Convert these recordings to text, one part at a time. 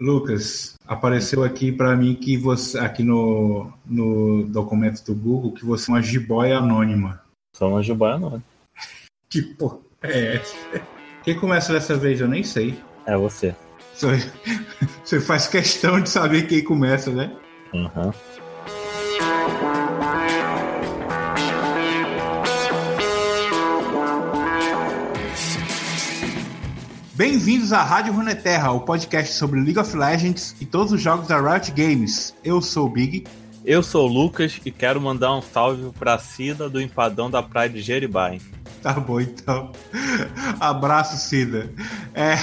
Lucas, apareceu aqui para mim que você, aqui no, no documento do Google, que você é uma jiboia anônima. Sou uma jiboia anônima. Que porra é essa? Quem começa dessa vez eu nem sei. É você. Você faz questão de saber quem começa, né? Uhum. Bem-vindos à Rádio Runeterra, o podcast sobre League of Legends e todos os jogos da Riot Games. Eu sou o Big. Eu sou o Lucas e quero mandar um salve pra Cida do Empadão da Praia de Jeribai. Tá bom, então. Abraço, Cida. É,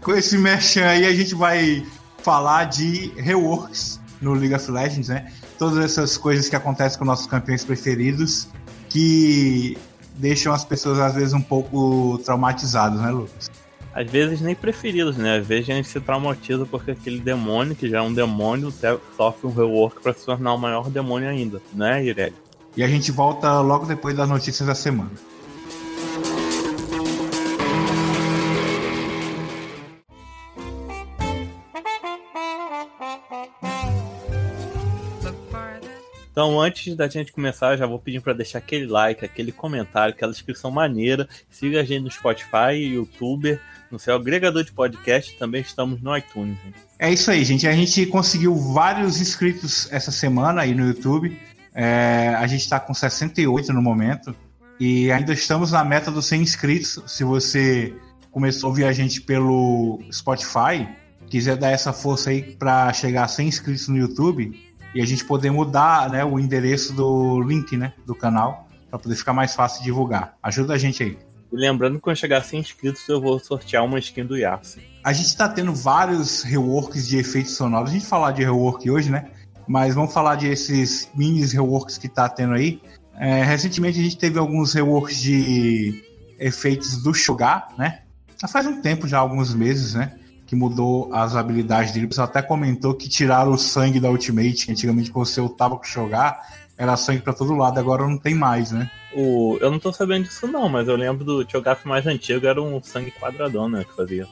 com esse merchan aí, a gente vai falar de reworks no League of Legends, né? Todas essas coisas que acontecem com nossos campeões preferidos que deixam as pessoas, às vezes, um pouco traumatizadas, né, Lucas? Às vezes nem preferidos, né? Às vezes a gente se traumatiza porque aquele demônio, que já é um demônio, sofre um rework para se tornar um maior demônio ainda, né, Ireli? E a gente volta logo depois das notícias da semana. Então, antes da gente começar, já vou pedir para deixar aquele like, aquele comentário, aquela descrição maneira. Siga a gente no Spotify, YouTube, no seu agregador de podcast, também estamos no iTunes. É isso aí, gente. A gente conseguiu vários inscritos essa semana aí no YouTube. É, a gente está com 68 no momento. E ainda estamos na meta dos 100 inscritos. Se você começou a ouvir a gente pelo Spotify, quiser dar essa força aí para chegar a 100 inscritos no YouTube e a gente poder mudar né, o endereço do link né, do canal para poder ficar mais fácil divulgar. Ajuda a gente aí. E lembrando que quando chegar a 100 inscritos, eu vou sortear uma skin do Yasuo. A gente está tendo vários reworks de efeitos sonoros. A gente falar de rework hoje, né? Mas vamos falar de esses minis reworks que tá tendo aí. É, recentemente a gente teve alguns reworks de efeitos do Shogar, né? Já faz um tempo, já alguns meses, né? Que mudou as habilidades dele. O pessoal até comentou que tiraram o sangue da Ultimate. Antigamente, quando você lutava com o Shogar, era sangue para todo lado, agora não tem mais, né? O, eu não tô sabendo disso não, mas eu lembro do Cho'Gath mais antigo, era um sangue quadradão, né, que fazia.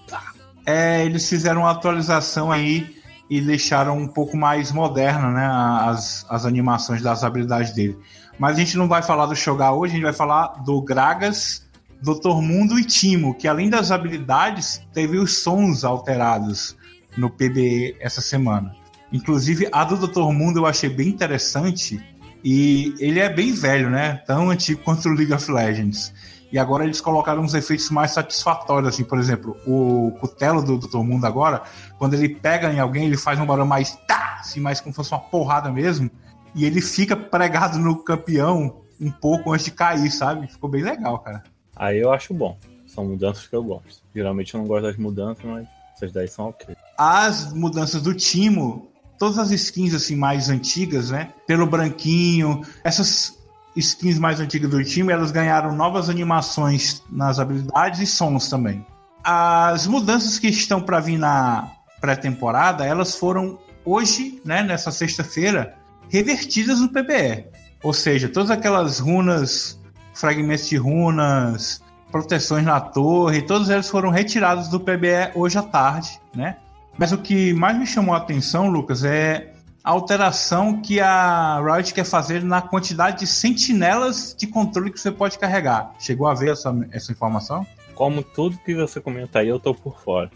É, eles fizeram uma atualização aí e deixaram um pouco mais moderna, né, as, as animações das habilidades dele. Mas a gente não vai falar do Shogar hoje, a gente vai falar do Gragas, Dr. Mundo e Timo, que além das habilidades, teve os sons alterados no PBE essa semana. Inclusive, a do Dr. Mundo eu achei bem interessante, e ele é bem velho, né? Tão antigo quanto o League of Legends. E agora eles colocaram uns efeitos mais satisfatórios, assim, por exemplo, o cutelo do Dr. Mundo agora, quando ele pega em alguém, ele faz um barulho mais tá, assim, mais como se fosse uma porrada mesmo, e ele fica pregado no campeão um pouco antes de cair, sabe? Ficou bem legal, cara. Aí eu acho bom. São mudanças que eu gosto. Geralmente eu não gosto das mudanças, mas essas daí são ok. As mudanças do Timo todas as skins assim mais antigas, né? Pelo branquinho, essas skins mais antigas do time, elas ganharam novas animações nas habilidades e sons também. As mudanças que estão para vir na pré-temporada, elas foram hoje, né, nessa sexta-feira, revertidas no PBE. Ou seja, todas aquelas runas, fragmentos de runas, proteções na torre, todas elas foram retiradas do PBE hoje à tarde, né? Mas o que mais me chamou a atenção, Lucas, é a alteração que a Riot quer fazer na quantidade de sentinelas de controle que você pode carregar. Chegou a ver essa, essa informação? Como tudo que você comenta aí, eu tô por fora.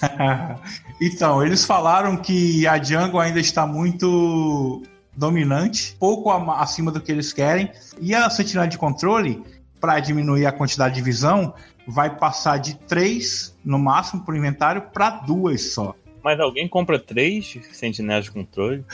então, eles falaram que a Jungle ainda está muito dominante, pouco acima do que eles querem, e a sentinela de controle, para diminuir a quantidade de visão, vai passar de três no máximo por inventário para duas só. Mas alguém compra três sentinelas de controle?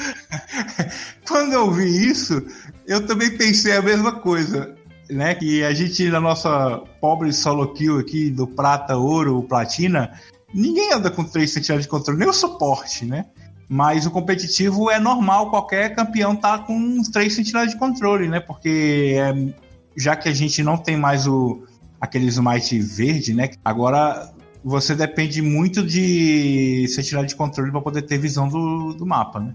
Quando eu vi isso, eu também pensei a mesma coisa. Né, que a gente, na nossa pobre solo kill aqui do prata, ouro, platina, ninguém anda com três sentinelas de controle, nem o suporte, né? Mas o competitivo é normal, qualquer campeão tá com três sentinelas de controle, né? Porque é, já que a gente não tem mais o, aquele smite verde, né? Agora você depende muito de tirado de controle para poder ter visão do, do mapa, né?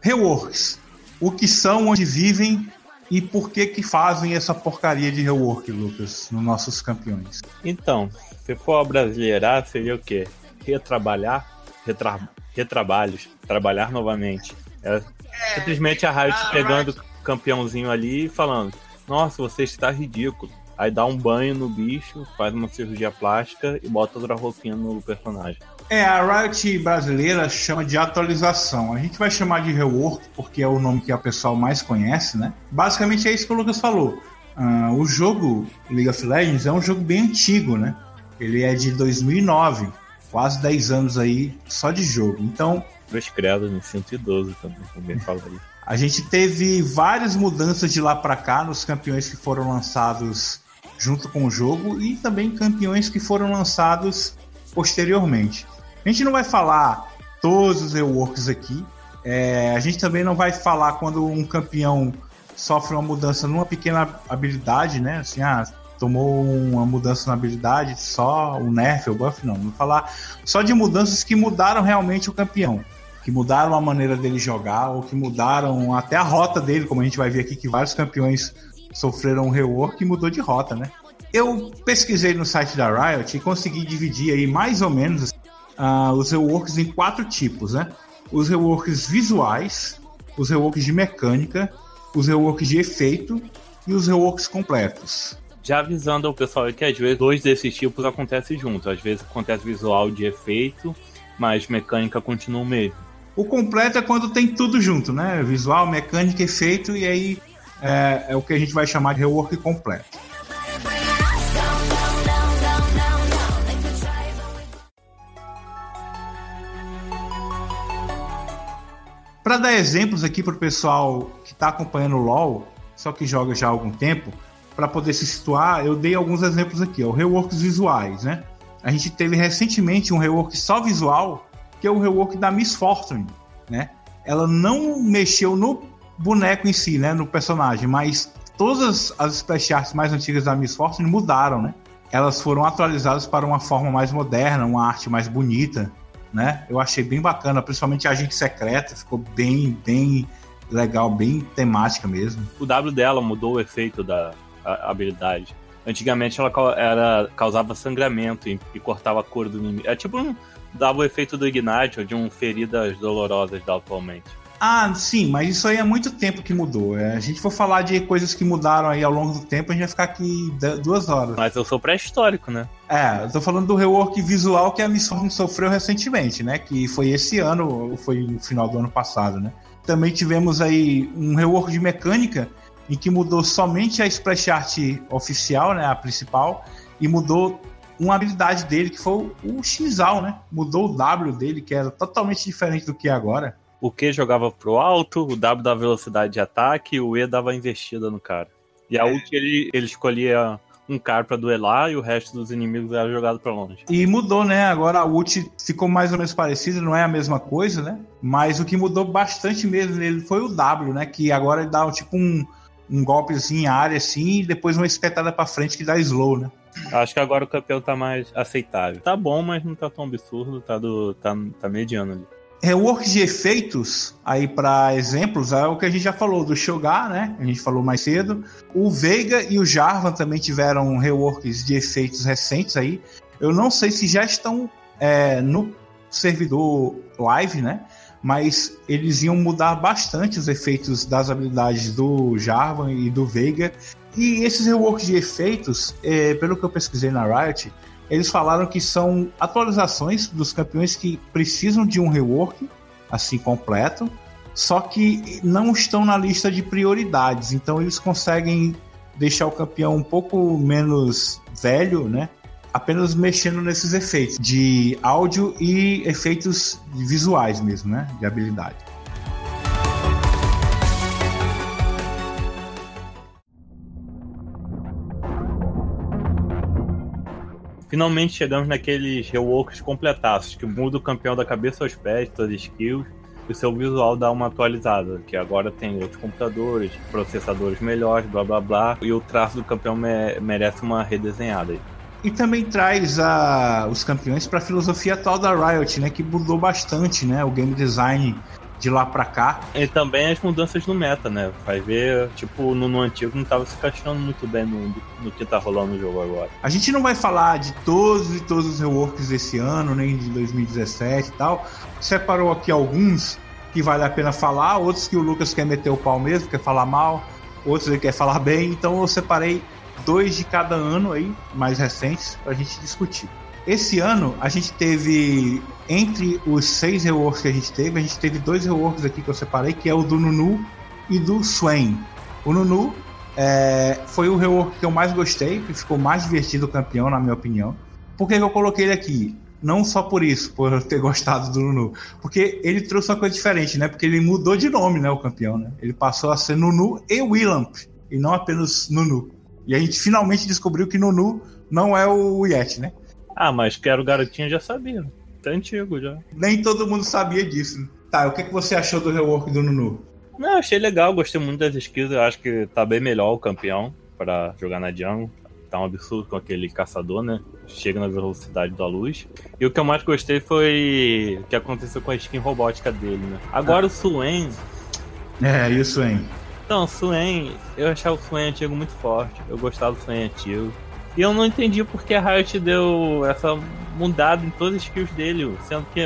Reworks. O que são, onde vivem e por que que fazem essa porcaria de rework, Lucas, nos nossos campeões? Então, se for brasileirar, seria o quê? Retrabalhar? Retra... Retrabalhos. Trabalhar novamente. É, é simplesmente a Riot ah, pegando o campeãozinho ali e falando: Nossa, você está ridículo. Aí dá um banho no bicho, faz uma cirurgia plástica e bota outra roupinha no personagem. É, a Riot brasileira chama de atualização. A gente vai chamar de rework porque é o nome que a pessoa mais conhece, né? Basicamente é isso que o Lucas falou. Uh, o jogo League of Legends é um jogo bem antigo, né? Ele é de 2009, quase 10 anos aí só de jogo. Então. Dois credos em 112 também, como fala aí. A gente teve várias mudanças de lá para cá nos campeões que foram lançados junto com o jogo e também campeões que foram lançados posteriormente. A gente não vai falar todos os reworks aqui. É, a gente também não vai falar quando um campeão sofre uma mudança numa pequena habilidade, né? Assim, ah, tomou uma mudança na habilidade, só o nerf ou buff, não. Vamos falar só de mudanças que mudaram realmente o campeão. Que mudaram a maneira dele jogar, ou que mudaram até a rota dele, como a gente vai ver aqui que vários campeões sofreram um rework e mudou de rota, né? Eu pesquisei no site da Riot e consegui dividir aí mais ou menos uh, os reworks em quatro tipos, né? Os reworks visuais, os reworks de mecânica, os reworks de efeito e os reworks completos. Já avisando ao pessoal que às vezes dois desses tipos acontecem juntos. Às vezes acontece visual de efeito, mas mecânica continua o mesmo. O completo é quando tem tudo junto, né? Visual, mecânica, efeito, e aí é, é o que a gente vai chamar de rework completo. Para dar exemplos aqui para o pessoal que está acompanhando o LoL, só que joga já há algum tempo, para poder se situar, eu dei alguns exemplos aqui, ó, reworks visuais, né? A gente teve recentemente um rework só visual, que é o rework da Miss Fortune, né? Ela não mexeu no boneco em si, né, no personagem, mas todas as splash arts mais antigas da Miss Fortune mudaram, né? Elas foram atualizadas para uma forma mais moderna, uma arte mais bonita, né? Eu achei bem bacana, principalmente a agente secreta, ficou bem, bem legal, bem temática mesmo. O W dela mudou o efeito da habilidade. Antigamente ela era, causava sangramento e, e, cortava a cor do inimigo. É tipo um, dava o efeito do Ignite ou de um feridas dolorosas da atualmente. Ah, sim, mas isso aí é muito tempo que mudou. É, a gente for falar de coisas que mudaram aí ao longo do tempo, a gente vai ficar aqui duas horas. Mas eu sou pré-histórico, né? É, eu tô falando do rework visual que a missão sofreu recentemente, né? Que foi esse ano, foi no final do ano passado, né? Também tivemos aí um rework de mecânica em que mudou somente a splash art oficial, né? A principal, e mudou uma habilidade dele que foi o Xal, né? Mudou o W dele, que era totalmente diferente do que é agora. O Q jogava pro alto, o W dava velocidade de ataque, o E dava investida no cara. E a é. ult ele, ele escolhia um cara para duelar e o resto dos inimigos era jogado para longe. E mudou, né? Agora a ult ficou mais ou menos parecida, não é a mesma coisa, né? Mas o que mudou bastante mesmo nele foi o W, né? Que agora ele dá tipo um, um golpe assim em área assim e depois uma espetada para frente que dá slow, né? Acho que agora o campeão tá mais aceitável. Tá bom, mas não tá tão absurdo, tá, do, tá, tá mediano ali. Reworks de efeitos, aí para exemplos, é o que a gente já falou do Shogar, né? A gente falou mais cedo. O Veiga e o Jarvan também tiveram reworks de efeitos recentes aí. Eu não sei se já estão é, no servidor live, né? Mas eles iam mudar bastante os efeitos das habilidades do Jarvan e do Veiga. E esses reworks de efeitos, é, pelo que eu pesquisei na Riot, eles falaram que são atualizações dos campeões que precisam de um rework, assim, completo, só que não estão na lista de prioridades. Então eles conseguem deixar o campeão um pouco menos velho, né? Apenas mexendo nesses efeitos de áudio e efeitos visuais mesmo, né? De habilidade. Finalmente chegamos naqueles reworks completaços, que muda o campeão da cabeça aos pés, todas as skills, e o seu visual dá uma atualizada, que agora tem outros computadores, processadores melhores, blá blá blá, e o traço do campeão me merece uma redesenhada. E também traz a, os campeões para a filosofia atual da Riot, né, que mudou bastante, né, o game design de lá pra cá. E também as mudanças no meta, né? Vai ver, tipo, no, no antigo não tava se encaixando muito bem no, no que tá rolando no jogo agora. A gente não vai falar de todos e todos os reworks desse ano, nem de 2017 e tal. Separou aqui alguns que vale a pena falar, outros que o Lucas quer meter o pau mesmo, quer falar mal, outros ele quer falar bem, então eu separei dois de cada ano aí, mais recentes, pra gente discutir. Esse ano a gente teve, entre os seis reworks que a gente teve, a gente teve dois reworks aqui que eu separei, que é o do Nunu e do Swain. O Nunu é, foi o rework que eu mais gostei, que ficou mais divertido o campeão, na minha opinião. Por que, que eu coloquei ele aqui? Não só por isso, por eu ter gostado do Nunu. Porque ele trouxe uma coisa diferente, né? Porque ele mudou de nome, né? O campeão, né? Ele passou a ser Nunu e Willamp, e não apenas Nunu. E a gente finalmente descobriu que Nunu não é o Yeti, né? Ah, mas que era o garotinho já sabia. Tá antigo já. Nem todo mundo sabia disso. Tá, o que, que você achou do rework do Nunu? Não, achei legal, gostei muito das skills. Eu acho que tá bem melhor o campeão para jogar na jungle tá um absurdo com aquele caçador, né? Chega na velocidade da luz. E o que eu mais gostei foi o que aconteceu com a skin robótica dele, né? Agora ah. o Suen. É, e o Suen? Então, o Suen, eu achava o Suen antigo muito forte. Eu gostava do Suen antigo. E eu não entendi porque a Riot deu essa mudada em todas as skills dele, sendo que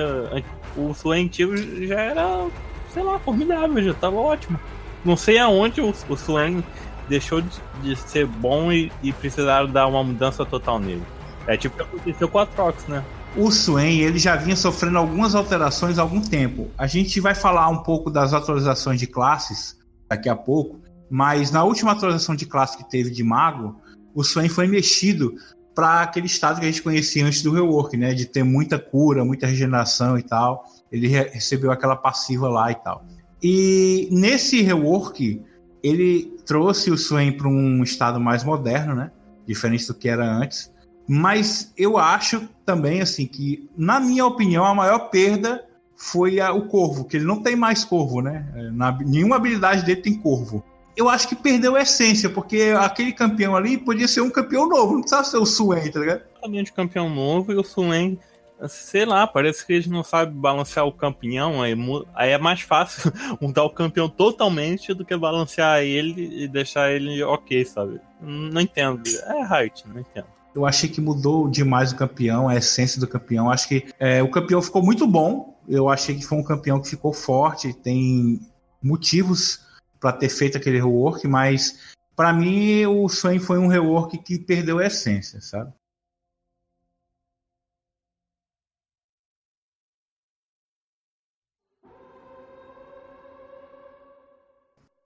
o Suen antigo já era, sei lá, formidável, já tava ótimo. Não sei aonde o, Suen deixou de, de ser bom e, e, precisaram dar uma mudança total nele. É tipo o que aconteceu com a Trox, né? O Swain, ele já vinha sofrendo algumas alterações há algum tempo. A gente vai falar um pouco das atualizações de classes daqui a pouco, mas na última atualização de classe que teve de Mago, o Swain foi mexido para aquele estado que a gente conhecia antes do rework, né? De ter muita cura, muita regeneração e tal. Ele recebeu aquela passiva lá e tal. E nesse rework, ele trouxe o Swain para um estado mais moderno, né? Diferente do que era antes. Mas eu acho também, assim, que, na minha opinião, a maior perda foi a, o Corvo, que ele não tem mais Corvo, né? Na, nenhuma habilidade dele tem Corvo. Eu acho que perdeu a essência, porque aquele campeão ali podia ser um campeão novo, não precisava ser o Swain, tá ligado? de campeão novo e o Swain Sei lá, parece que eles não sabem balancear o campeão, aí, aí é mais fácil mudar o campeão totalmente do que balancear ele e deixar ele ok, sabe? Não entendo. É right, não entendo. Eu achei que mudou demais o campeão, a essência do campeão. Acho que é, o campeão ficou muito bom. Eu achei que foi um campeão que ficou forte, tem motivos para ter feito aquele rework, mas para mim o Swain foi um rework que perdeu a essência, sabe?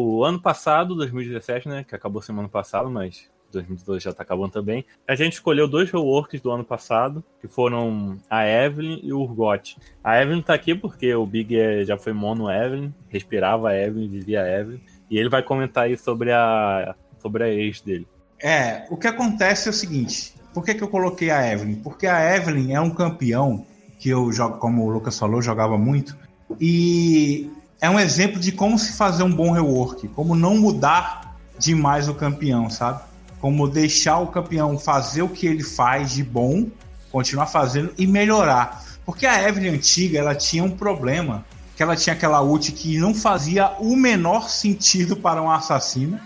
O ano passado, 2017, né? Que acabou semana passada, mas 2012 já tá acabando também. A gente escolheu dois reworks do ano passado, que foram a Evelyn e o Urgot. A Evelyn tá aqui porque o Big já foi mono Evelyn, respirava a Evelyn, vivia a Evelyn. E ele vai comentar aí sobre a, sobre a ex dele. É, o que acontece é o seguinte. Por que, que eu coloquei a Evelyn? Porque a Evelyn é um campeão que eu jogo, como o Lucas falou, jogava muito. E é um exemplo de como se fazer um bom rework, como não mudar demais o campeão, sabe? Como deixar o campeão fazer o que ele faz de bom, continuar fazendo e melhorar. Porque a Evelyn antiga, ela tinha um problema, que ela tinha aquela ult que não fazia o menor sentido para um assassino.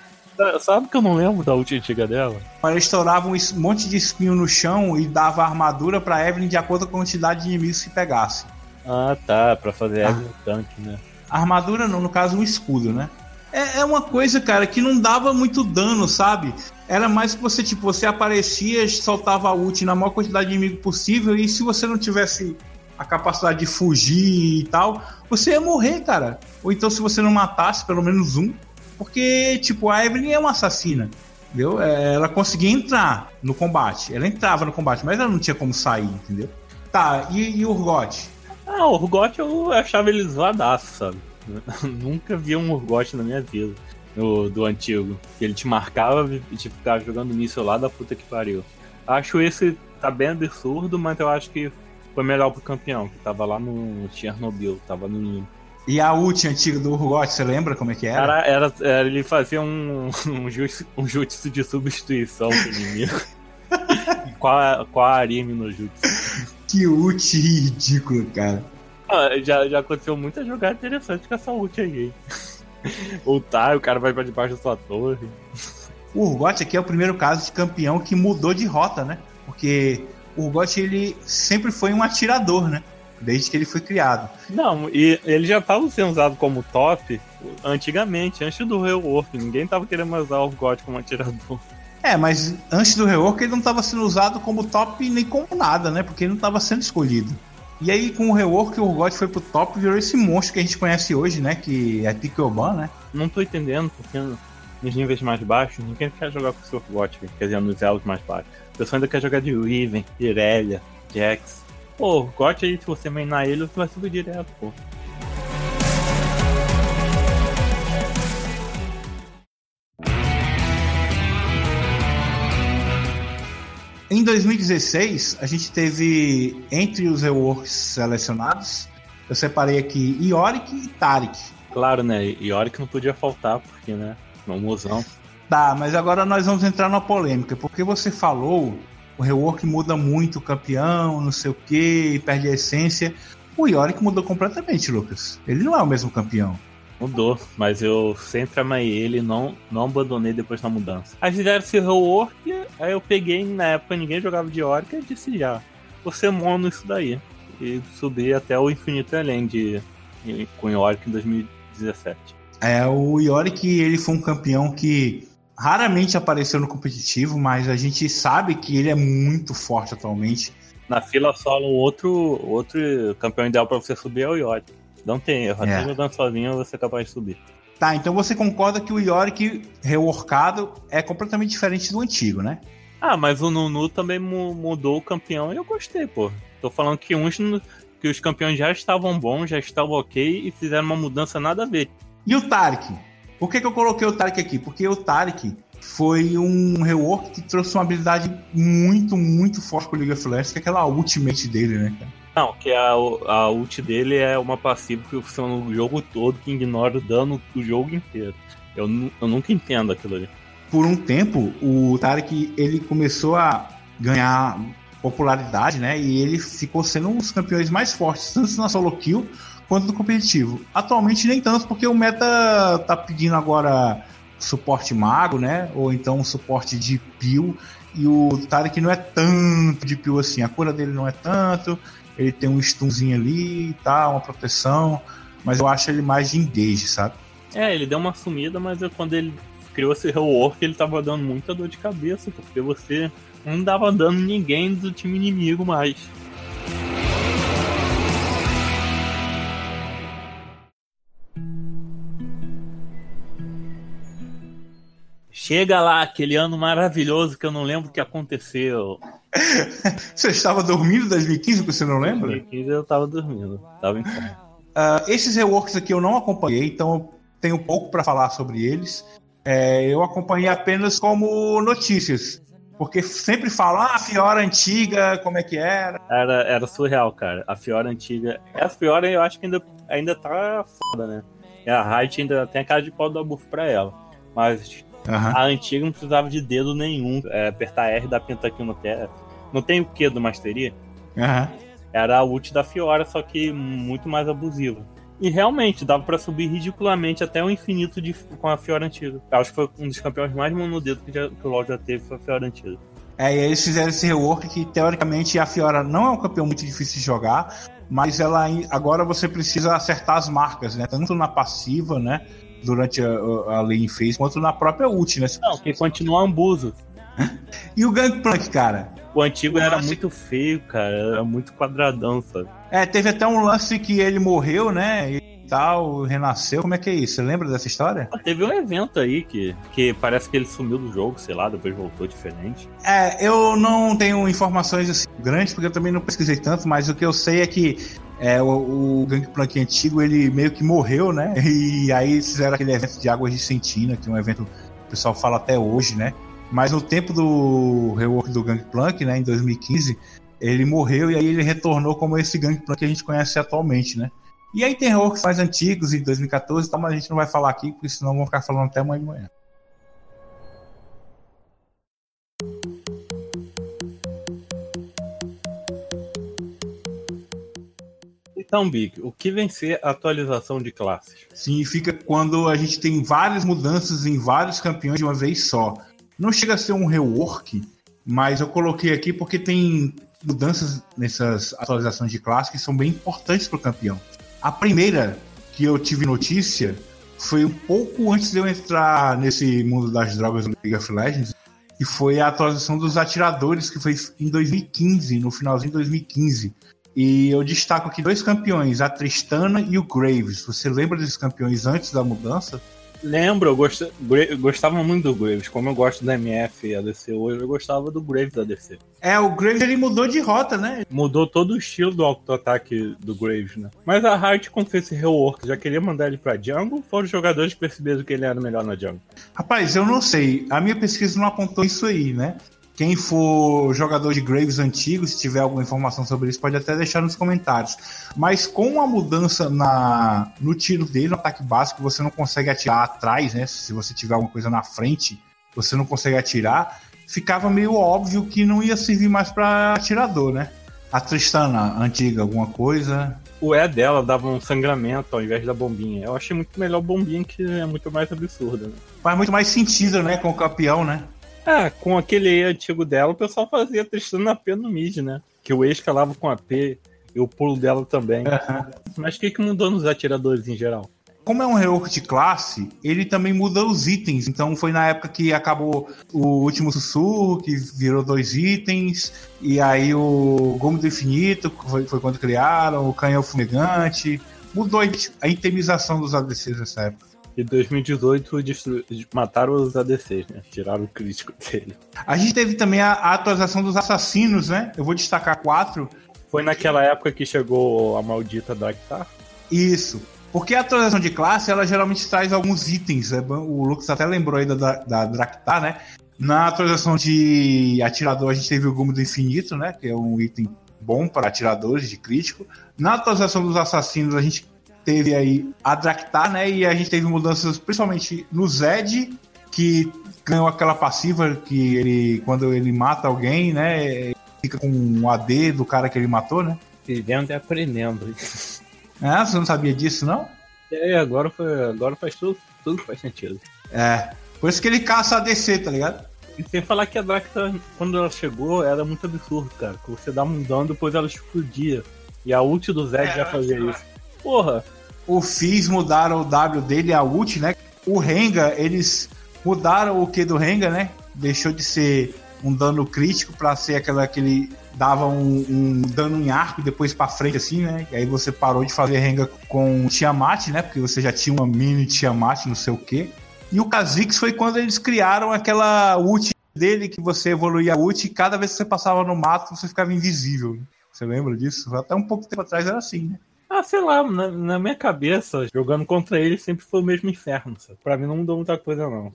Sabe que eu não lembro da ult antiga dela? Ela estourava um monte de espinho no chão e dava armadura para Evelyn de acordo com a quantidade de inimigos que pegasse. Ah, tá, para fazer ah. Evelyn tanque, né? armadura não, no caso um escudo, né? É, é, uma coisa, cara, que não dava muito dano, sabe? Era mais que você, tipo, você aparecia, soltava a ult na maior quantidade de inimigo possível, e se você não tivesse a capacidade de fugir e tal, você ia morrer, cara. Ou então se você não matasse pelo menos um, porque, tipo, a Evelyn é uma assassina, entendeu? É, ela conseguia entrar no combate, ela entrava no combate, mas ela não tinha como sair, entendeu? Tá, e, e o Urgot? Ah, o Urgot eu achava ele zoadaço, sabe? Nunca vi um Urgot na minha vida. Do, do antigo. Que ele te marcava e te ficava jogando nisso lá da puta que pariu. Acho esse tá bem absurdo, mas eu acho que foi melhor pro campeão, que tava lá no Chernobyl, tava no E a ult antiga do Urgot, você lembra como é que era? Era, era ele fazia um, um, jutsu, um jutsu de substituição pro inimigo. qual, qual a Arime no jutsu? Que ult ridículo, cara. Ah, já, já aconteceu muita jogada interessante com essa ult aí. o tá, o cara vai pra debaixo da sua torre. O Urgot aqui é o primeiro caso de campeão que mudou de rota, né? Porque o Urgot ele sempre foi um atirador, né? Desde que ele foi criado. Não, e ele já estava sendo usado como top antigamente, antes do rework. Ninguém estava querendo mais usar o Urgot como atirador. É, mas antes do rework ele não estava sendo usado como top nem como nada, né? Porque ele não estava sendo escolhido. E aí, com o rework, o Urgot foi pro top e virou esse monstro que a gente conhece hoje, né? Que é Tikyoban, né? Não tô entendendo, porque nos níveis mais baixos, ninguém quer jogar com o seu Urgot, quer dizer, nos elos mais baixos. O pessoal ainda quer jogar de Riven, Irelia, Jax. Pô, Urgot aí, se você mainar ele, você vai subir direto, pô. Em 2016, a gente teve entre os reworks selecionados, eu separei aqui Yorick e Tarik. Claro, né? Yorick não podia faltar, porque, né? Mamuzão. Tá, mas agora nós vamos entrar na polêmica, porque você falou o rework muda muito o campeão, não sei o que, perde a essência. O Yorick mudou completamente, Lucas. Ele não é o mesmo campeão. Mudou, mas eu sempre amei ele não não abandonei depois da mudança. Aí fizeram esse rework, aí eu peguei, na época ninguém jogava de Yorick e disse já, vou ser mono isso daí. E subi até o Infinito Além de, com Yorick em 2017. É, o Yorick, ele foi um campeão que raramente apareceu no competitivo, mas a gente sabe que ele é muito forte atualmente. Na fila solo, outro, outro campeão ideal para você subir é o Yorick. Não tem erro. Até é. jogando sozinho você é capaz de subir. Tá, então você concorda que o Yorick reworkado é completamente diferente do antigo, né? Ah, mas o Nunu também mudou o campeão e eu gostei, pô. Tô falando que uns que os campeões já estavam bons, já estavam ok e fizeram uma mudança nada a ver. E o Tarek? Por que, que eu coloquei o Tarek aqui? Porque o Tarek foi um rework que trouxe uma habilidade muito, muito forte pro League of Legends, que é aquela ultimate dele, né, cara? Não, que a, a ult dele é uma passiva que funciona o jogo todo, que ignora o dano do jogo inteiro. Eu, eu nunca entendo aquilo ali. Por um tempo, o Tarek ele começou a ganhar popularidade, né? E ele ficou sendo um dos campeões mais fortes, tanto na solo kill quanto no competitivo. Atualmente nem tanto, porque o meta tá pedindo agora suporte mago, né? Ou então suporte de peel. E o Tarek não é tanto de peel assim. A cura dele não é tanto ele tem um stunzinho ali e tá, uma proteção, mas eu acho ele mais de engage, sabe? É, ele deu uma sumida, mas quando ele criou esse rework, ele tava dando muita dor de cabeça, porque você não dava dano ninguém do time inimigo mais. Chega lá, aquele ano maravilhoso que eu não lembro o que aconteceu. você estava dormindo em 2015, que você não lembra? Em 2015 eu estava dormindo, estava em. Uh, esses reworks aqui eu não acompanhei, então eu tenho pouco para falar sobre eles. É, eu acompanhei apenas como notícias. Porque sempre falam, ah, a Fiora antiga, como é que era? Era, era surreal, cara. A Fiora antiga. A Fiora eu acho que ainda, ainda tá foda, né? E a Riot ainda tem a cara de pau da buff pra ela. Mas uhum. a antiga não precisava de dedo nenhum. É, apertar R da TF. Não tem o que do Mastery? Uhum. Era a ult da Fiora, só que muito mais abusiva. E realmente, dava para subir ridiculamente até o infinito de, com a Fiora antiga. Eu acho que foi um dos campeões mais monodedo que, já, que o LoL já teve, foi a Fiora antiga. É, e aí eles fizeram esse rework que, teoricamente, a Fiora não é um campeão muito difícil de jogar, mas ela agora você precisa acertar as marcas, né? Tanto na passiva, né? Durante a, a lane phase, quanto na própria ult, né? Não, que continua ambuso. e o Gangplank, cara? O antigo era muito feio, cara. Era muito quadradão, sabe? É, teve até um lance que ele morreu, né? E tal, renasceu. Como é que é isso? Você lembra dessa história? Ah, teve um evento aí que, que parece que ele sumiu do jogo, sei lá, depois voltou diferente. É, eu não tenho informações assim grandes, porque eu também não pesquisei tanto, mas o que eu sei é que é, o, o Gangplank antigo, ele meio que morreu, né? E aí fizeram aquele evento de Águas de Sentina, que é um evento que o pessoal fala até hoje, né? Mas no tempo do rework do Gangplank, né, em 2015, ele morreu e aí ele retornou como esse Gangplank que a gente conhece atualmente, né? E aí tem reworks mais antigos, em 2014 tá, mas a gente não vai falar aqui, porque senão vão ficar falando até amanhã de manhã. Então, Big, o que vem ser atualização de classes? Significa quando a gente tem várias mudanças em vários campeões de uma vez só. Não chega a ser um rework, mas eu coloquei aqui porque tem mudanças nessas atualizações de classe que são bem importantes para o campeão. A primeira que eu tive notícia foi um pouco antes de eu entrar nesse mundo das drogas do League of Legends, e foi a atualização dos atiradores, que foi em 2015, no finalzinho de 2015. E eu destaco aqui dois campeões, a Tristana e o Graves. Você lembra desses campeões antes da mudança? Lembro, eu, gost... gostava muito do Graves. Como eu gosto do MF e ADC hoje, eu gostava do Graves da ADC. É, o Graves ele mudou de rota, né? Mudou todo o estilo do auto-ataque do Graves, né? Mas a Riot, quando fez esse rework, já queria mandar ele pra jungle? Foram os jogadores que perceberam que ele era melhor na jungle? Rapaz, eu não sei. A minha pesquisa não apontou isso aí, né? Quem for jogador de Graves antigo, se tiver alguma informação sobre isso, pode até deixar nos comentários. Mas com a mudança na, no tiro dele, no ataque básico, você não consegue atirar atrás, né? Se você tiver alguma coisa na frente, você não consegue atirar. Ficava meio óbvio que não ia servir mais para atirador, né? A Tristana antiga, alguma coisa. O E dela dava um sangramento ao invés da bombinha. Eu achei muito melhor a bombinha, que é muito mais absurda. Né? Faz muito mais sentido, né? Com o campeão, né? Ah, com aquele E antigo dela, o pessoal fazia Tristana AP no mid, né? Que o E escalava com AP e o pulo dela também. Uhum. Mas o que, que mudou nos atiradores em geral? Como é um rework de classe, ele também muda os itens. Então foi na época que acabou o último sussurro, que virou dois itens, e aí o Gomo do Infinito foi, foi quando criaram, o canhão fumegante. Mudou a itemização dos ADCs nessa época. E 2018 destru... mataram os ADCs, né? Tiraram o crítico dele. A gente teve também a, a atualização dos assassinos, né? Eu vou destacar quatro. Foi naquela época que chegou a maldita Draktar? Isso. Porque a atualização de classe, ela geralmente traz alguns itens. Né? O Lucas até lembrou aí da, da Draktar, né? Na atualização de atirador, a gente teve o Gumo do Infinito, né? Que é um item bom para atiradores de crítico. Na atualização dos assassinos, a gente teve aí a Draktar, né? E a gente teve mudanças principalmente no Zed, que ganhou aquela passiva que ele, quando ele mata alguém, né? Fica com um AD do cara que ele matou, né? Vivendo e aprendendo. É, você não sabia disso, não? É, agora, foi, agora faz tudo, tudo faz sentido. É. Por isso que ele caça a DC, tá ligado? E sem falar que a Draktar, quando ela chegou, era muito absurdo, cara. Que você dá um dano, depois ela explodia. E a ult do Zed é, já fazia isso. Porra, o Fizz mudaram o W dele, a ult, né? O Renga, eles mudaram o que do Renga, né? Deixou de ser um dano crítico para ser aquela que ele dava um, um, dano em arco depois para frente assim, né? E aí você parou de fazer Renga com Tiamat, né? Porque você já tinha uma mini Tiamat, não sei o quê. E o Kha'Zix foi quando eles criaram aquela ult dele que você evoluía a ult e cada vez que você passava no mato você ficava invisível. Você lembra disso? Até um pouco tempo atrás era assim, né? Ah, sei lá, na, na, minha cabeça, jogando contra ele sempre foi o mesmo inferno. Sabe? Pra mim não mudou muita coisa, não.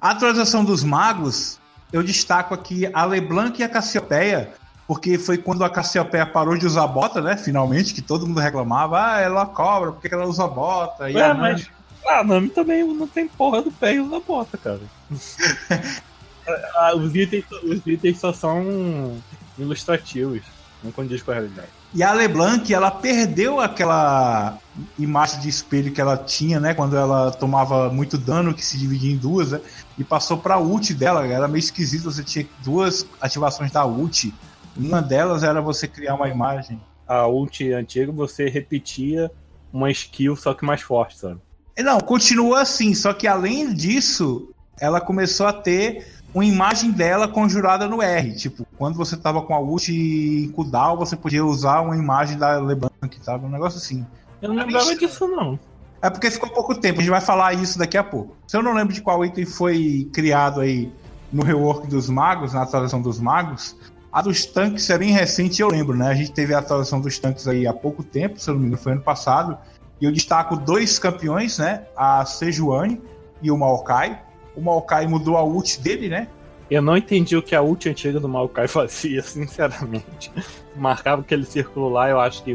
A atualização dos magos, eu destaco aqui a Leblanc e a Cassiopeia, porque foi quando a Cassiopeia parou de usar bota, né? Finalmente, que todo mundo reclamava, ah, ela cobra, por que ela usa bota? E Ué, a mas... Ah, a Nami também não tem porra do pé e usa bota, cara. Ah, os, itens, os itens só são ilustrativos, não condiz com a realidade. E a LeBlanc, ela perdeu aquela imagem de espelho que ela tinha, né? Quando ela tomava muito dano, que se dividia em duas, né? E passou pra ult dela. Era meio esquisito, você tinha duas ativações da ult. Uma delas era você criar uma imagem. A ult antiga, você repetia uma skill, só que mais forte, sabe? Não, continua assim, só que além disso, ela começou a ter uma imagem dela conjurada no R. Tipo, quando você tava com a ult em cooldown, você podia usar uma imagem da LeBlanc, sabe? Um negócio assim. Eu não lembrava disso, não. É porque ficou pouco tempo, a gente vai falar isso daqui a pouco. Se eu não lembro de qual item foi criado aí no rework dos magos, na atualização dos magos, a dos tanques é bem recente, eu lembro, né? A gente teve a atualização dos tanques aí há pouco tempo, se eu não me engano, foi ano passado. E eu destaco dois campeões, né? A Sejuani e o Maokai. O Maokai mudou a ult dele, né? Eu não entendi o que a ult antiga do Maokai fazia, sinceramente. Marcava aquele círculo lá, eu acho que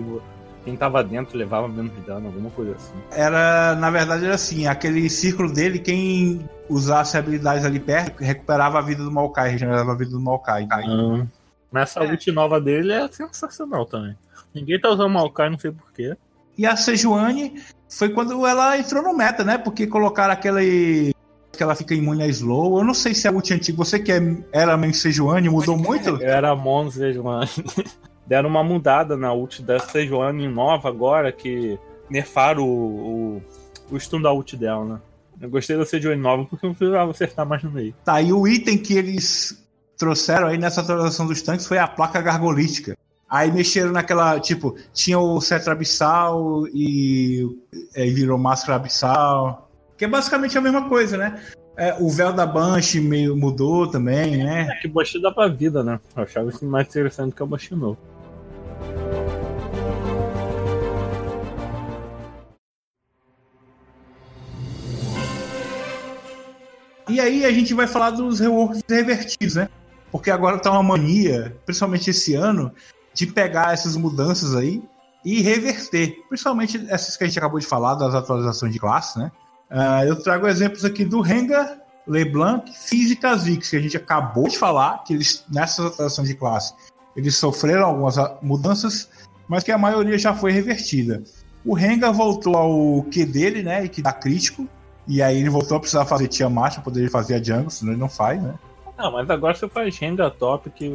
quem tava dentro levava menos dano, alguma coisa assim. Era, na verdade, era assim, aquele círculo dele, quem usasse habilidades ali perto, recuperava a vida do Maokai, regenerava a vida do Maokai. Ah, mas essa ult nova dele é sensacional também. Ninguém tá usando Maokai, não sei porquê. E a Sejuani foi quando ela entrou no meta, né? Porque colocaram aquele que ela fica imune a slow. Eu não sei se é ult antigo. Você que é, era main Sejuani, mudou muito? Eu era Mon Sejuani. Deram uma mudada na ult da Sejuani nova agora, que nerfaram o, o, o stun da ult dela, né? Eu gostei da Sejuani nova porque não precisava acertar mais no meio. Tá, e o item que eles trouxeram aí nessa atualização dos tanques foi a placa gargolítica. Aí mexeram naquela, tipo, tinha o Cetra Abissal e, é, e virou Máscara Abissal. Que é basicamente a mesma coisa, né? É, o véu da Banshee meio mudou também, né? É que Banshee dá pra vida, né? Eu achava isso mais interessante que o Banshee novo. E aí a gente vai falar dos reworks revertidos, né? Porque agora tá uma mania, principalmente esse ano, de pegar essas mudanças aí e reverter. Principalmente essas que a gente acabou de falar, das atualizações de classe, né? Uh, eu trago exemplos aqui do Rengar, LeBlanc, e Kha'Zix, que a gente acabou de falar, que eles, nessas atualizações de classe, eles sofreram algumas mudanças, mas que a maioria já foi revertida. O Rengar voltou ao Q dele, né, e que dá crítico, e aí ele voltou a precisar fazer Tiamat para poder fazer a jungle, senão ele não faz, né? Não, mas agora você faz Rengar top, que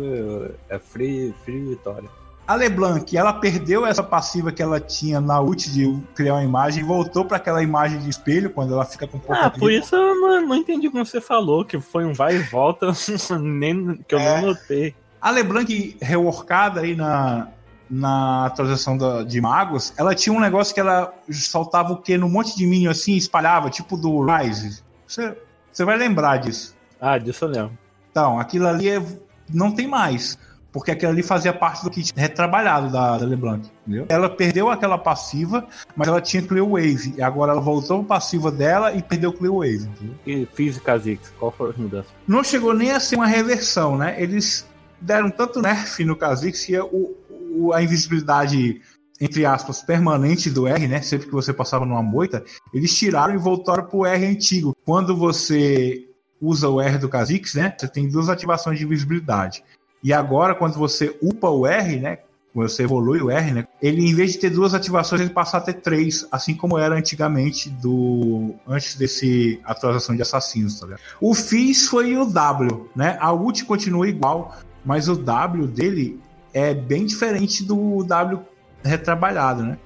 é free, free vitória. A LeBlanc, ela perdeu essa passiva que ela tinha na ult de criar uma imagem e voltou para aquela imagem de espelho quando ela fica com pouco Ah, por isso eu não, não, entendi como você falou, que foi um vai e volta nem, que eu é, não notei. A LeBlanc reworkada aí na, na atualização da, de magos, ela tinha um negócio que ela soltava o que no monte de minion assim, espalhava, tipo do Rise. Você, você vai lembrar disso. Ah, disso eu lembro. Então, aquilo ali é, não tem mais porque aquilo ali fazia parte do kit retrabalhado da, da LeBlanc, entendeu? Ela perdeu aquela passiva, mas ela tinha Clear Wave, e agora ela voltou a passiva dela e perdeu Clear Wave, entendeu? E Física Zix, qual foi a mudança? Não chegou nem a ser uma reversão, né? Eles deram tanto nerf no Kha'Zix que o, o, a invisibilidade entre aspas, permanente do R, né? Sempre que você passava numa moita, eles tiraram e voltaram pro R antigo. Quando você usa o R do Kha'Zix, né? Você tem duas ativações de invisibilidade. E agora, quando você upa o R, né? Quando você evolui o R, né? Ele, em vez de ter duas ativações, ele passa a ter três, assim como era antigamente do antes desse atualização de assassinos, tá ligado? O Fizz foi o W, né? A ult continua igual, mas o W dele é bem diferente do W retrabalhado, né?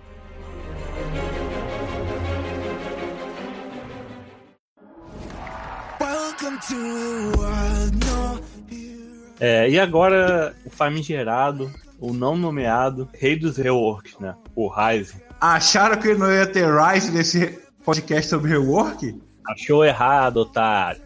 É, e agora o famigerado, o não nomeado, rei dos reworks, né? O Ryze. Acharam que não ia ter Ryze nesse podcast sobre rework? Achou errado, otário.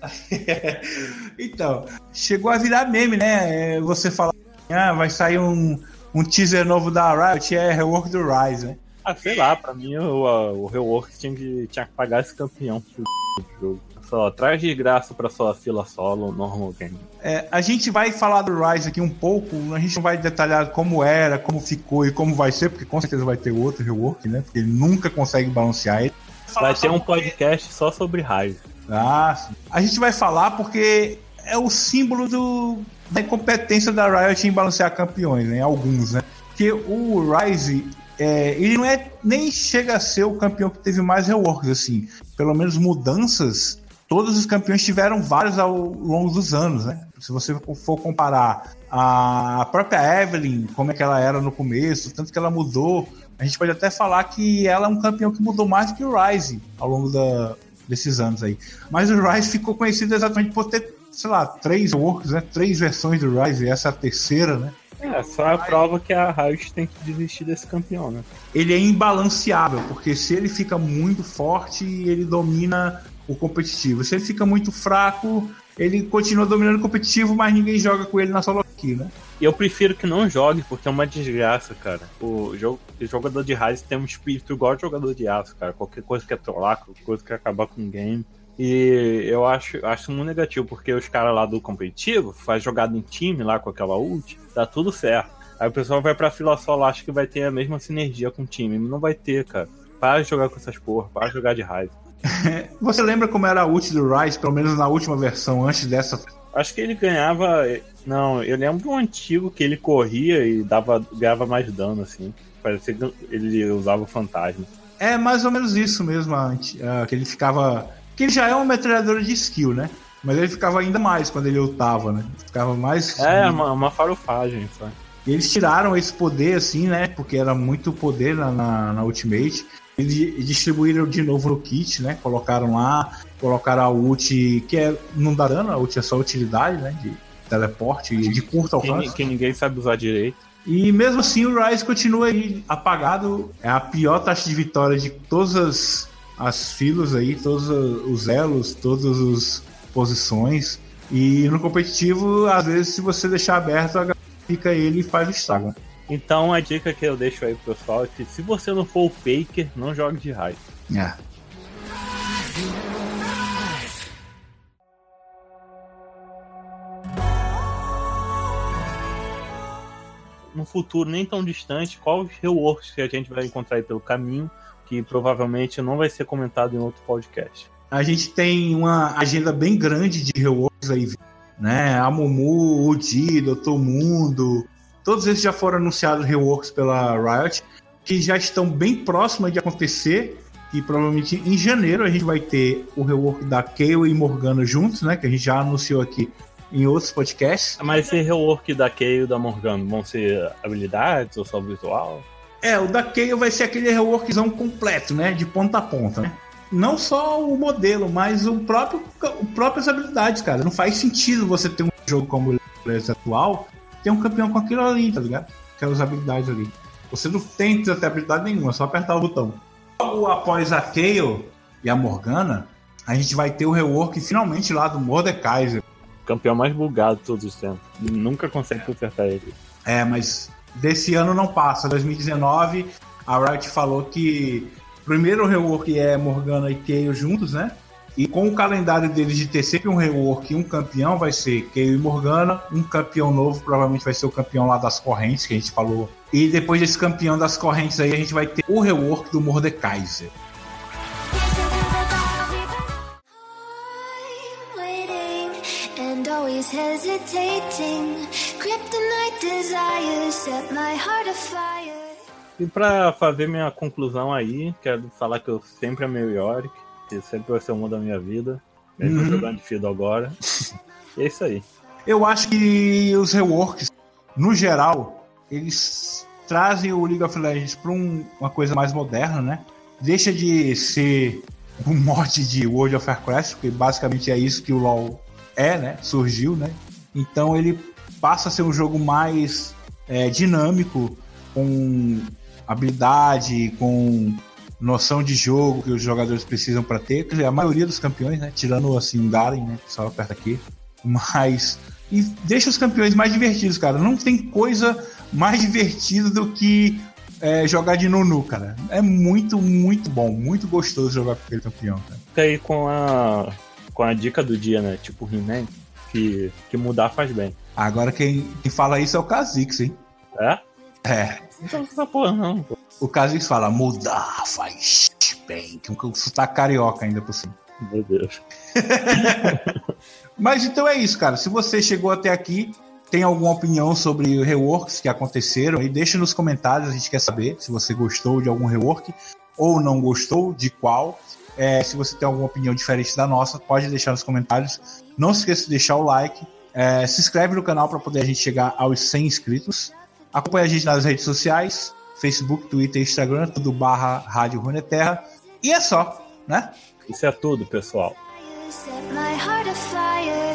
então, chegou a virar meme, né? É, você fala, ah, vai sair um, um teaser novo da Riot, é rework do Ryze, né? Ah, sei lá, pra mim o, o rework tinha que, tinha que pagar esse campeão do jogo só, traz de graça pra sua fila solo normal game. É, a gente vai falar do Rise aqui um pouco, a gente não vai detalhar como era, como ficou e como vai ser, porque com certeza vai ter outro rework, né? Porque ele nunca consegue balancear ele. Vai ter um podcast só sobre Rise. Ah, sim. A gente vai falar porque é o símbolo do, da incompetência da Riot em balancear campeões, né? Alguns, né? Porque o Rise, é, ele não é nem chega a ser o campeão que teve mais reworks, assim. Pelo menos mudanças todos os campeões tiveram vários ao longo dos anos, né? Se você for comparar a própria Evelyn, como é que ela era no começo, tanto que ela mudou, a gente pode até falar que ela é um campeão que mudou mais do que o Ryze ao longo da, desses anos aí. Mas o Ryze ficou conhecido exatamente por ter, sei lá, três works, né? Três versões do Ryze, e essa é a terceira, né? É, só a prova que a Riot tem que desistir desse campeão, né? Ele é imbalanceável, porque se ele fica muito forte, ele domina o competitivo. Se ele fica muito fraco, ele continua dominando o competitivo, mas ninguém joga com ele na solo aqui, né? Eu prefiro que não jogue, porque é uma desgraça, cara. O, jogo, jogador de raiz tem um espírito igual jogador de aço, cara. Qualquer coisa que é trollar, qualquer coisa que é acabar com o game. E eu acho, acho muito negativo, porque os caras lá do competitivo faz jogada em time lá com aquela ult, dá tudo certo. Aí o pessoal vai pra Filossol, acha que vai ter a mesma sinergia com o time. Não vai ter, cara. Para de jogar com essas porra, para de jogar de raiva. Você lembra como era a ult do Rise, pelo menos na última versão, antes dessa? Acho que ele ganhava. Não, eu lembro um antigo que ele corria e dava, ganhava mais dano, assim. Parecia que ele usava o fantasma. É mais ou menos isso mesmo, que ele ficava. Que ele já é uma metralhadora de skill, né? Mas ele ficava ainda mais quando ele lutava, né? Ficava mais. É, uma, uma farofagem, sabe? E eles tiraram esse poder, assim, né? Porque era muito poder na, na, na Ultimate. Eles distribuíram de novo no kit, né? Colocaram lá, colocaram a ult, que é, não dá dano, a ult é só utilidade, né? De teleporte e de curto alcance. Que, que ninguém sabe usar direito. E mesmo assim o Rise continua aí apagado. É a pior taxa de vitória de todas as, as filas aí, todos os elos, todas as posições. E no competitivo, às vezes, se você deixar aberto, a fica ele e faz o estrago. Então a dica que eu deixo aí pro pessoal é que se você não for o faker, não jogue de raio. É. No futuro nem tão distante, qual os reworks que a gente vai encontrar aí pelo caminho, que provavelmente não vai ser comentado em outro podcast. A gente tem uma agenda bem grande de reworks aí, né? A Mumu, o Di, Doutor Mundo, Todos esses já foram anunciados reworks pela Riot, que já estão bem próximos de acontecer. E provavelmente em janeiro a gente vai ter o rework da Kayle e Morgana juntos, né? Que a gente já anunciou aqui em outros podcasts. Mas esse rework da Kayle e da Morgana vão ser habilidades ou só visual? É, o da Kayle vai ser aquele reworkzão completo, né? De ponta a ponta, né? Não só o modelo, mas o próprio, o próprias habilidades, cara. Não faz sentido você ter um jogo como o atual tem um campeão com aquilo ali, tá ligado? Aquelas habilidades ali. Você não tem até habilidade nenhuma, é só apertar o botão. Logo após a Kayle e a Morgana, a gente vai ter o rework finalmente lá do Mordekaiser. Campeão mais bugado de todos os tempos. Nunca consegue consertar ele. É, mas desse ano não passa. 2019, a Riot falou que primeiro o rework é Morgana e Kayle juntos, né? E com o calendário deles de ter sempre um rework e um campeão, vai ser Keio e Morgana. Um campeão novo, provavelmente vai ser o campeão lá das correntes, que a gente falou. E depois desse campeão das correntes aí, a gente vai ter o rework do Mordekaiser. E para fazer minha conclusão aí, quero falar que eu sempre amei o Yorick que sempre vai ser uma da minha vida. Mesmo uhum. jogando de Fido agora. e é isso aí. Eu acho que os reworks, no geral, eles trazem o League of Legends para um, uma coisa mais moderna, né? Deixa de ser um mod de World of Warcraft, porque basicamente é isso que o LoL é, né? Surgiu, né? Então ele passa a ser um jogo mais é, dinâmico, com habilidade, com noção de jogo que os jogadores precisam para ter. A maioria dos campeões, né? Tirando assim, Garen, né? Só aperta aqui. Mas. E deixa os campeões mais divertidos, cara. Não tem coisa mais divertida do que é, jogar de Nunu, cara. É muito, muito bom. Muito gostoso jogar com aquele campeão, cara. Fica aí com a, com a dica do dia, né? Tipo He-Man, que, que mudar faz bem. Agora quem, quem fala isso é o Kha'Zix, hein? É? É. Não essa porra, não. Pô. O Kha'Zix fala, mudar faz bem. Com um sotaque carioca ainda por cima. Meu Deus. Mas então é isso, cara. Se você chegou até aqui, tem alguma opinião sobre reworks que aconteceram, aí deixa nos comentários, a gente quer saber se você gostou de algum rework ou não gostou, de qual. É, se você tem alguma opinião diferente da nossa, pode deixar nos comentários. Não se esqueça de deixar o like. É, se inscreve no canal para poder a gente chegar aos 100 inscritos. Acompanhe a gente nas redes sociais, Facebook, Twitter, Instagram, tudo barra Rádio Runeterra. E é só, né? Isso é tudo, pessoal. Ah,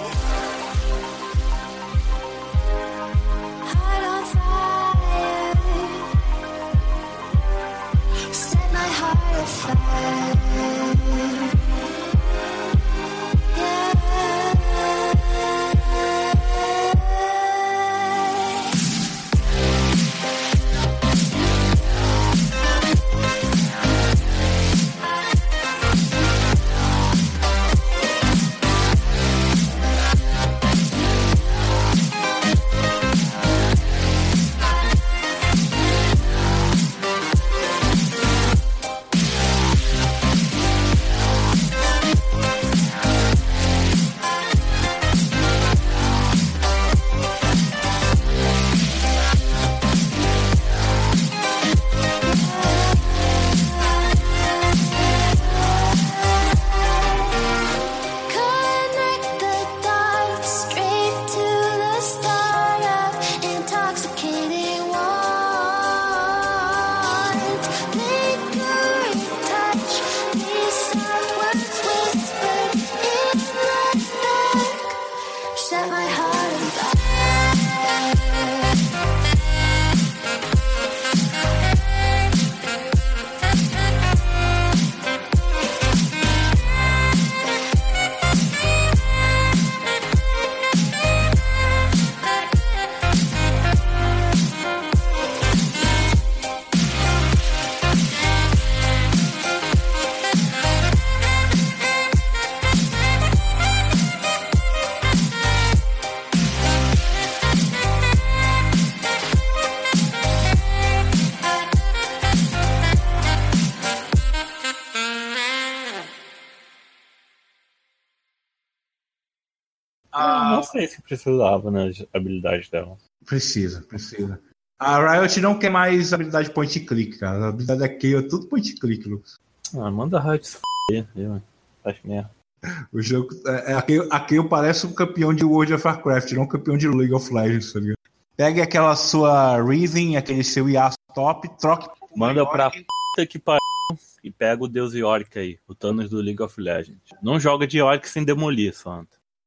não sei se precisava nas habilidades dela. Precisa, precisa. A Riot não quer mais habilidade point click, cara. A habilidade aqui é tudo point click, Lucas. Ah, manda a Riot se f***, faz merda. O jogo. É, é, aqui eu pareço um campeão de World of Warcraft, não um campeão de League of Legends, tá ligado? Pegue aquela sua Riven, aquele seu Yasuo top, troque. Manda pra puta que pariu e pega o Deus Yorick aí, o Thanos do League of Legends. Não joga de Yorick sem demolir, Santa.